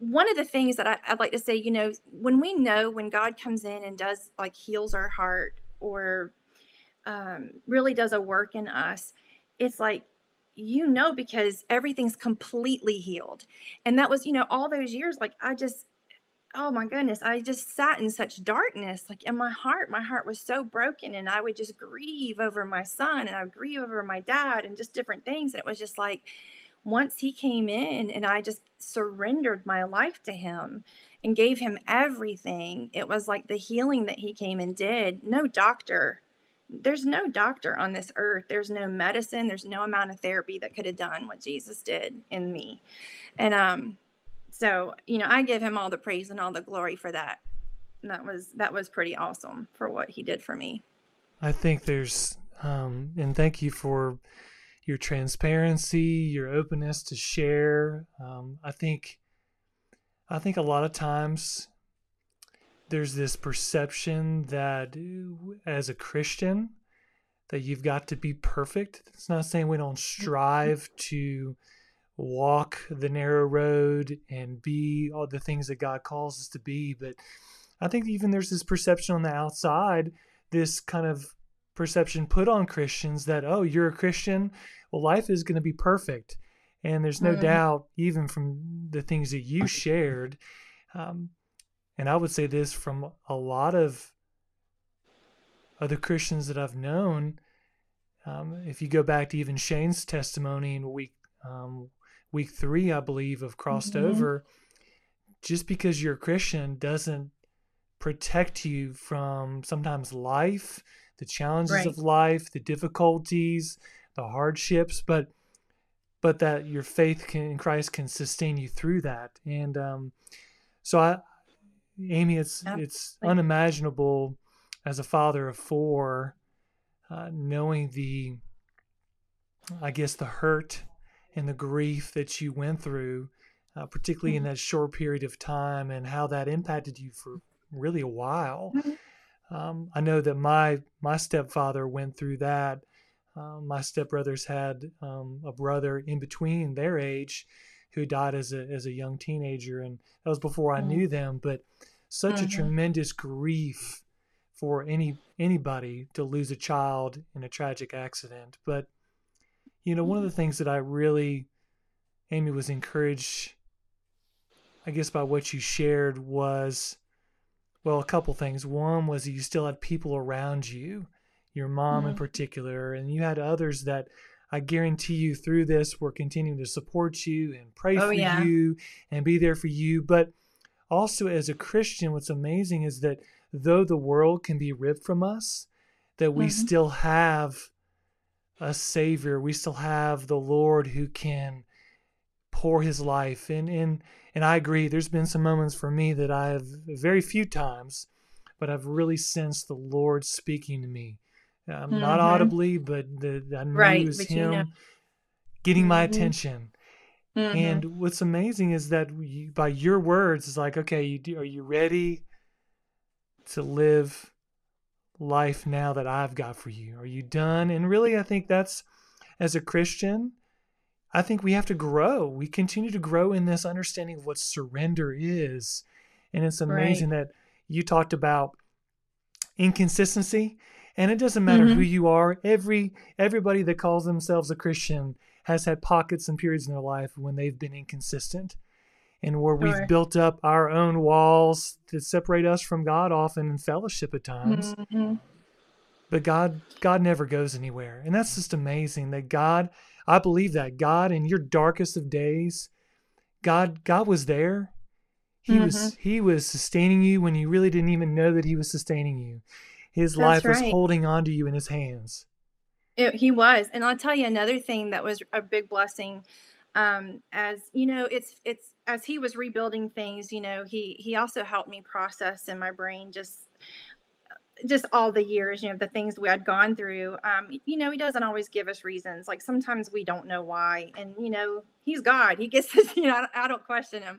one of the things that I, I'd like to say, you know, when we know when God comes in and does like heals our heart or um, really does a work in us, it's like you know because everything's completely healed and that was you know all those years like i just oh my goodness, I just sat in such darkness. Like in my heart, my heart was so broken, and I would just grieve over my son and I would grieve over my dad and just different things. And it was just like, once he came in and I just surrendered my life to him and gave him everything, it was like the healing that he came and did. No doctor, there's no doctor on this earth. There's no medicine. There's no amount of therapy that could have done what Jesus did in me. And um, so you know, I give him all the praise and all the glory for that. And that was that was pretty awesome for what he did for me. I think there's um, and thank you for your transparency, your openness to share. Um, I think, I think a lot of times there's this perception that as a Christian that you've got to be perfect. It's not saying we don't strive to walk the narrow road and be all the things that God calls us to be, but I think even there's this perception on the outside, this kind of perception put on Christians that, oh, you're a Christian, well, life is going to be perfect. And there's no mm-hmm. doubt, even from the things that you shared, um, and I would say this from a lot of other Christians that I've known. Um, if you go back to even Shane's testimony in week um, week three, I believe, of crossed mm-hmm. over, just because you're a Christian doesn't protect you from sometimes life, the challenges right. of life, the difficulties, the hardships, but but that your faith can, in Christ can sustain you through that. And um, so, I, Amy, it's Absolutely. it's unimaginable as a father of four, uh, knowing the, I guess, the hurt and the grief that you went through, uh, particularly mm-hmm. in that short period of time, and how that impacted you for really a while. Mm-hmm. Um, I know that my my stepfather went through that. Uh, my stepbrothers had um, a brother in between their age who died as a as a young teenager, and that was before I mm-hmm. knew them. But such mm-hmm. a tremendous grief for any anybody to lose a child in a tragic accident. But you know, one of the things that I really, Amy, was encouraged, I guess, by what you shared was well, a couple things. One was you still had people around you, your mom mm-hmm. in particular, and you had others that I guarantee you through this were continuing to support you and pray oh, for yeah. you and be there for you. But also, as a Christian, what's amazing is that though the world can be ripped from us, that we mm-hmm. still have a Savior. We still have the Lord who can pour His life. And and and I agree. There's been some moments for me that I have very few times, but I've really sensed the Lord speaking to me, um, mm-hmm. not audibly, but the, I knew right, it was Him you know. getting mm-hmm. my attention. Mm-hmm. And what's amazing is that you, by your words, it's like, okay, you, are you ready to live life now that I've got for you? Are you done? And really, I think that's as a Christian, I think we have to grow. We continue to grow in this understanding of what surrender is. And it's amazing right. that you talked about inconsistency and it doesn't matter mm-hmm. who you are. Every everybody that calls themselves a Christian has had pockets and periods in their life when they've been inconsistent and where we've built up our own walls that separate us from God often in fellowship at times. Mm-hmm. But God God never goes anywhere. And that's just amazing that God I believe that God in your darkest of days, God God was there. He mm-hmm. was he was sustaining you when you really didn't even know that he was sustaining you. His That's life right. was holding on to you in his hands. It, he was, and I'll tell you another thing that was a big blessing. Um, as you know, it's it's as he was rebuilding things. You know, he he also helped me process in my brain just just all the years, you know, the things we had gone through. Um, you know, he doesn't always give us reasons. Like sometimes we don't know why. And, you know, he's God. He gets this, you know, I, I don't question him.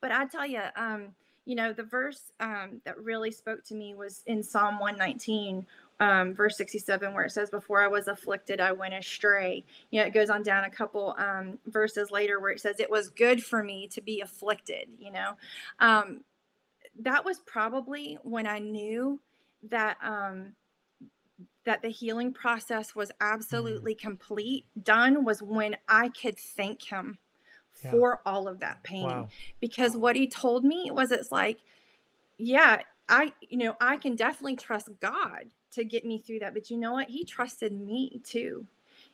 But I tell you, um, you know, the verse um, that really spoke to me was in Psalm 119, um, verse 67, where it says, Before I was afflicted, I went astray. You know, it goes on down a couple um, verses later where it says, It was good for me to be afflicted, you know. Um, that was probably when I knew that um that the healing process was mm-hmm. absolutely complete done was when I could thank him yeah. for all of that pain wow. because what he told me was it's like yeah I you know I can definitely trust God to get me through that but you know what he trusted me too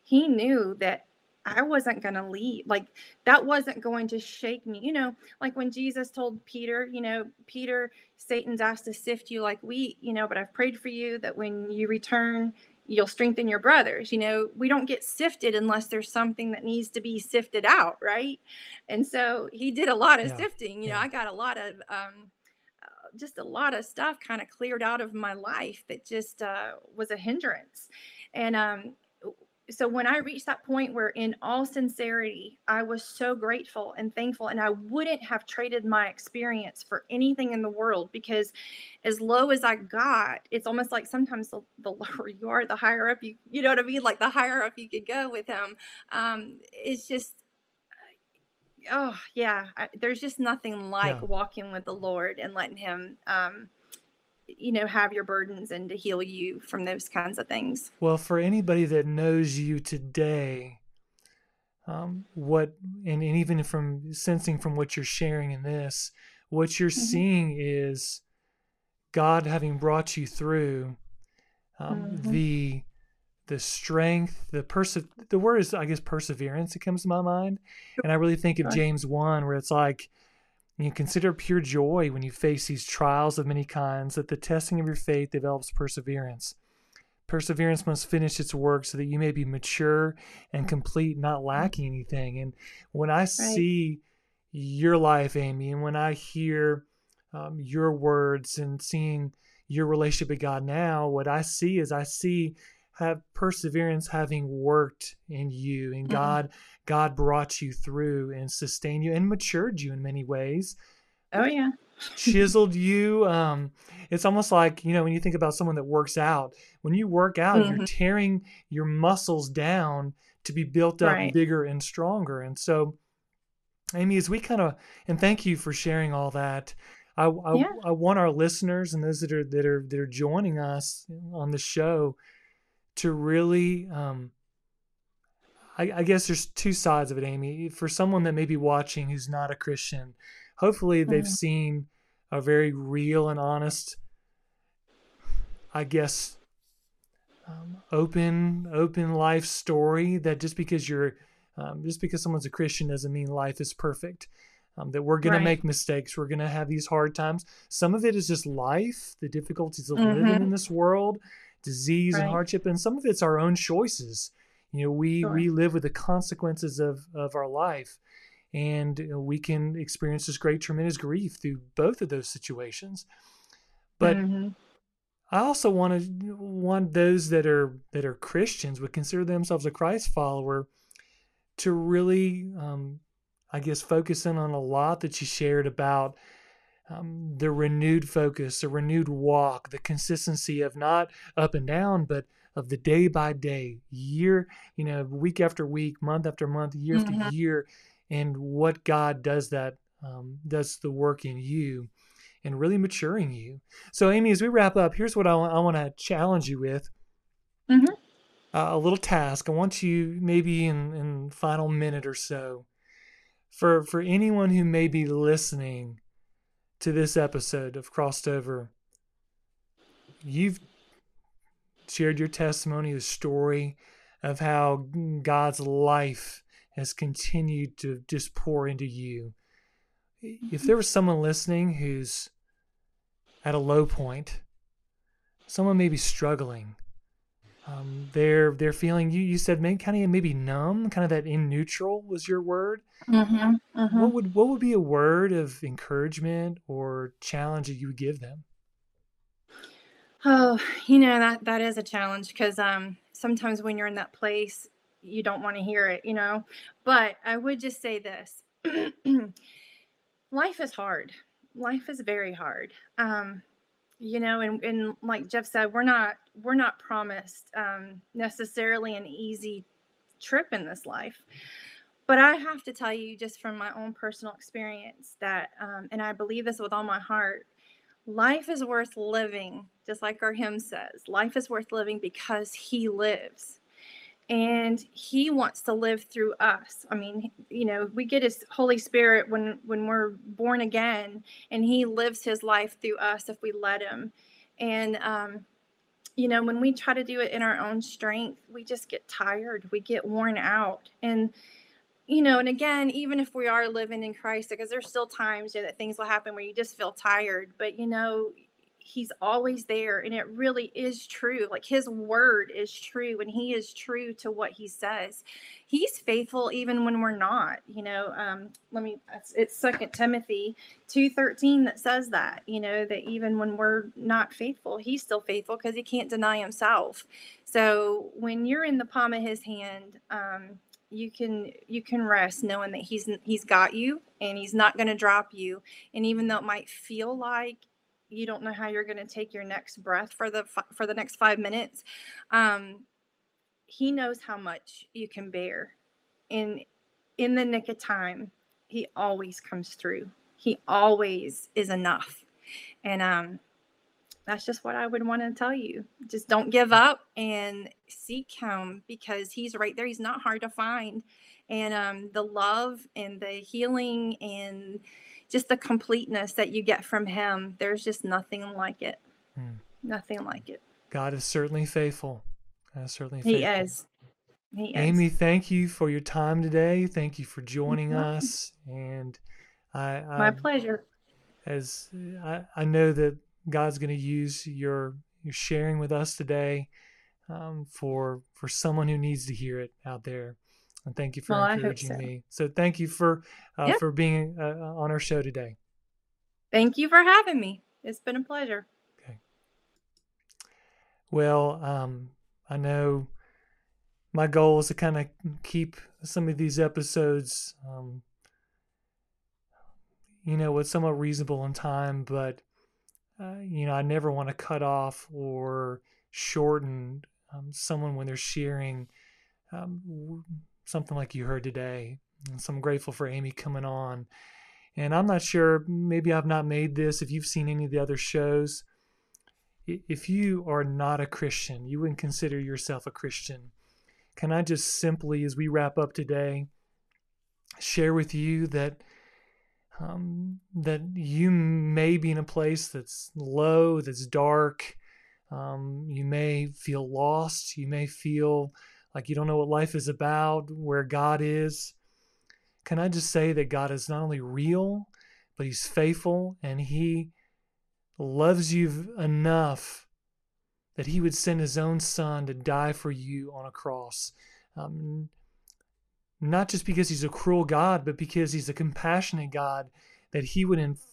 he knew that I wasn't going to leave. Like that wasn't going to shake me. You know, like when Jesus told Peter, you know, Peter, Satan's asked to sift you like wheat, you know, but I've prayed for you that when you return, you'll strengthen your brothers. You know, we don't get sifted unless there's something that needs to be sifted out, right? And so he did a lot of yeah. sifting. You yeah. know, I got a lot of, um, uh, just a lot of stuff kind of cleared out of my life that just uh, was a hindrance. And um, so when I reached that point where, in all sincerity, I was so grateful and thankful, and I wouldn't have traded my experience for anything in the world because, as low as I got, it's almost like sometimes the, the lower you are, the higher up you, you know what I mean? Like the higher up you could go with him. Um, it's just, oh yeah, I, there's just nothing like yeah. walking with the Lord and letting Him. Um, you know have your burdens and to heal you from those kinds of things well for anybody that knows you today um, what and, and even from sensing from what you're sharing in this what you're mm-hmm. seeing is god having brought you through um, mm-hmm. the the strength the perse the word is i guess perseverance it comes to my mind and i really think of james 1 where it's like and you consider pure joy when you face these trials of many kinds, that the testing of your faith develops perseverance. Perseverance must finish its work so that you may be mature and complete, not lacking anything. And when I right. see your life, Amy, and when I hear um, your words and seeing your relationship with God now, what I see is I see have perseverance having worked in you and mm-hmm. God God brought you through and sustained you and matured you in many ways. Oh yeah. chiseled you. Um, it's almost like, you know, when you think about someone that works out, when you work out, mm-hmm. you're tearing your muscles down to be built up right. bigger and stronger. And so, Amy, as we kind of, and thank you for sharing all that. I, I, yeah. I, want our listeners and those that are that are that are joining us on the show to really um, I, I, guess there's two sides of it, Amy. For someone that may be watching who's not a Christian, hopefully they've mm-hmm. seen a very real and honest, I guess, um, open open life story. That just because you're um, just because someone's a Christian doesn't mean life is perfect. Um, that we're going right. to make mistakes. We're going to have these hard times. Some of it is just life, the difficulties of mm-hmm. living in this world, disease right. and hardship, and some of it's our own choices you know, we sure. we live with the consequences of of our life, and you know, we can experience this great tremendous grief through both of those situations. But mm-hmm. I also want to want those that are that are Christians would consider themselves a Christ follower to really, um, I guess, focus in on a lot that you shared about um, the renewed focus, the renewed walk, the consistency of not up and down, but of the day by day, year, you know, week after week, month after month, year mm-hmm. after year, and what God does that um, does the work in you and really maturing you. So, Amy, as we wrap up, here's what I, I want to challenge you with. Mm-hmm. Uh, a little task. I want you maybe in in final minute or so for for anyone who may be listening to this episode of Crossed Over. You've shared your testimony, the story of how God's life has continued to just pour into you. If there was someone listening who's at a low point, someone may be struggling. Um, they're they're feeling you. You said maybe kind of maybe numb, kind of that in neutral was your word. Mm-hmm, mm-hmm. What would what would be a word of encouragement or challenge that you would give them? Oh, you know that that is a challenge because um sometimes when you're in that place you don't want to hear it, you know. But I would just say this. Life is hard. Life is very hard. Um you know and, and like jeff said we're not we're not promised um, necessarily an easy trip in this life but i have to tell you just from my own personal experience that um, and i believe this with all my heart life is worth living, just like our hymn says. Life is worth living because He lives. And he wants to live through us. I mean, you know, we get his Holy Spirit when when we're born again, and he lives his life through us if we let him. And um, you know, when we try to do it in our own strength, we just get tired, we get worn out. And, you know, and again, even if we are living in Christ, because there's still times that things will happen where you just feel tired, but, you know, he's always there and it really is true like his word is true and he is true to what he says. He's faithful even when we're not you know um let me it's second timothy 2.13 that says that you know that even when we're not faithful he's still faithful because he can't deny himself. So when you're in the palm of his hand um you can you can rest knowing that he's he's got you and he's not going to drop you. And even though it might feel like you don't know how you're going to take your next breath for the for the next 5 minutes um he knows how much you can bear and in the nick of time he always comes through he always is enough and um that's just what I would want to tell you. Just don't give up and seek him because he's right there. He's not hard to find. And um, the love and the healing and just the completeness that you get from him there's just nothing like it. Hmm. nothing like it. God is certainly faithful. God is certainly faithful. he is. He is. amy thank you for your time today. Thank you for joining us. And i, I my pleasure. as I, I know that god's going to use your your sharing with us today um, for for someone who needs to hear it out there and thank you for well, encouraging so. me. So thank you for uh, for being uh, on our show today. Thank you for having me. It's been a pleasure. Okay. Well, um, I know my goal is to kind of keep some of these episodes, um, you know, with somewhat reasonable in time, but uh, you know, I never want to cut off or shorten um, someone when they're sharing um, something like you heard today. And so I'm grateful for Amy coming on. And I'm not sure, maybe I've not made this. If you've seen any of the other shows, if you are not a Christian, you wouldn't consider yourself a Christian. Can I just simply, as we wrap up today, share with you that um, that you may be in a place that's low, that's dark. Um, you may feel lost. You may feel like you don't know what life is about, where God is, can I just say that God is not only real, but He's faithful and He loves you enough that He would send His own Son to die for you on a cross. Um, not just because He's a cruel God, but because He's a compassionate God, that He would inf-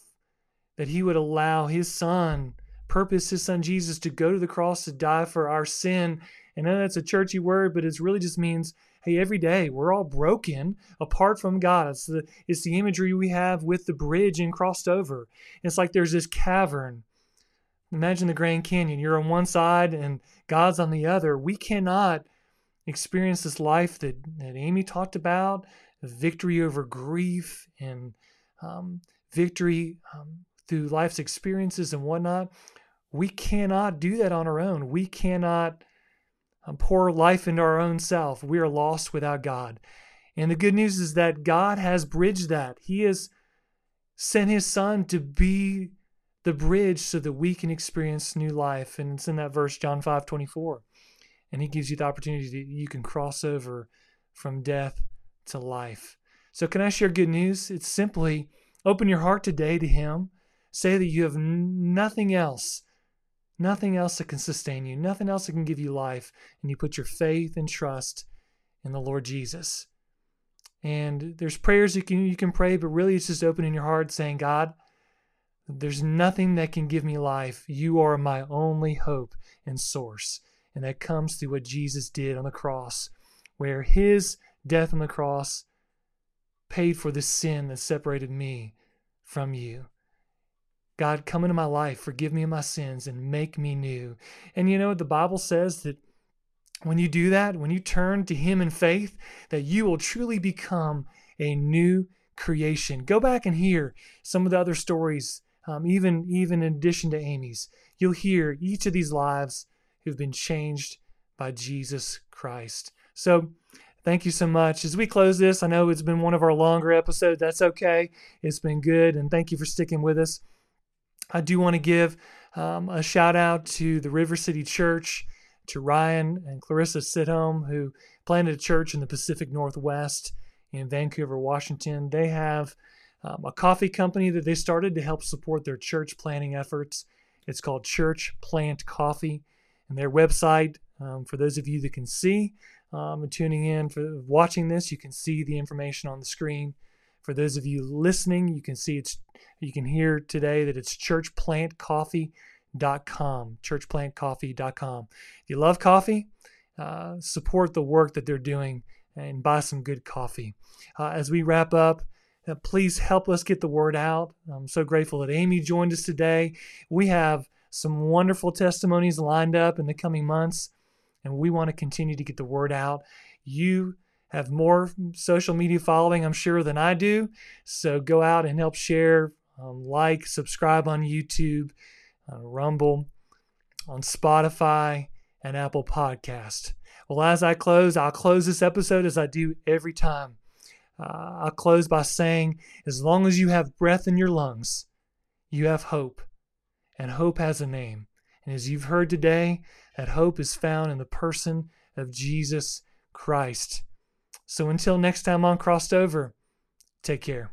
that He would allow His Son, purpose His Son Jesus to go to the cross to die for our sin I know that's a churchy word, but it really just means, hey, every day we're all broken apart from God. It's the it's the imagery we have with the bridge and crossed over. It's like there's this cavern. Imagine the Grand Canyon. You're on one side and God's on the other. We cannot experience this life that, that Amy talked about, victory over grief and um, victory um, through life's experiences and whatnot. We cannot do that on our own. We cannot um, pour life into our own self. We are lost without God. And the good news is that God has bridged that. He has sent his son to be the bridge so that we can experience new life. And it's in that verse, John 5 24. And he gives you the opportunity that you can cross over from death to life. So, can I share good news? It's simply open your heart today to him. Say that you have nothing else nothing else that can sustain you, nothing else that can give you life, and you put your faith and trust in the Lord Jesus. And there's prayers you can you can pray, but really it's just opening your heart saying, God, there's nothing that can give me life. You are my only hope and source. And that comes through what Jesus did on the cross, where his death on the cross paid for the sin that separated me from you. God, come into my life, forgive me of my sins, and make me new. And you know, the Bible says that when you do that, when you turn to Him in faith, that you will truly become a new creation. Go back and hear some of the other stories, um, even, even in addition to Amy's. You'll hear each of these lives who've been changed by Jesus Christ. So, thank you so much. As we close this, I know it's been one of our longer episodes. That's okay. It's been good. And thank you for sticking with us. I do want to give um, a shout out to the River City Church, to Ryan and Clarissa Sitholm, who planted a church in the Pacific Northwest in Vancouver, Washington. They have um, a coffee company that they started to help support their church planting efforts. It's called Church Plant Coffee. And their website, um, for those of you that can see um, and tuning in for watching this, you can see the information on the screen. For those of you listening, you can see it's you can hear today that it's churchplantcoffee.com. Churchplantcoffee.com. If you love coffee, uh, support the work that they're doing and buy some good coffee. Uh, as we wrap up, uh, please help us get the word out. I'm so grateful that Amy joined us today. We have some wonderful testimonies lined up in the coming months, and we want to continue to get the word out. You have more social media following, I'm sure, than I do. So go out and help share, um, like, subscribe on YouTube, uh, Rumble, on Spotify, and Apple Podcast. Well, as I close, I'll close this episode as I do every time. Uh, I'll close by saying, as long as you have breath in your lungs, you have hope, and hope has a name. And as you've heard today, that hope is found in the person of Jesus Christ. So until next time on Crossed Over, take care.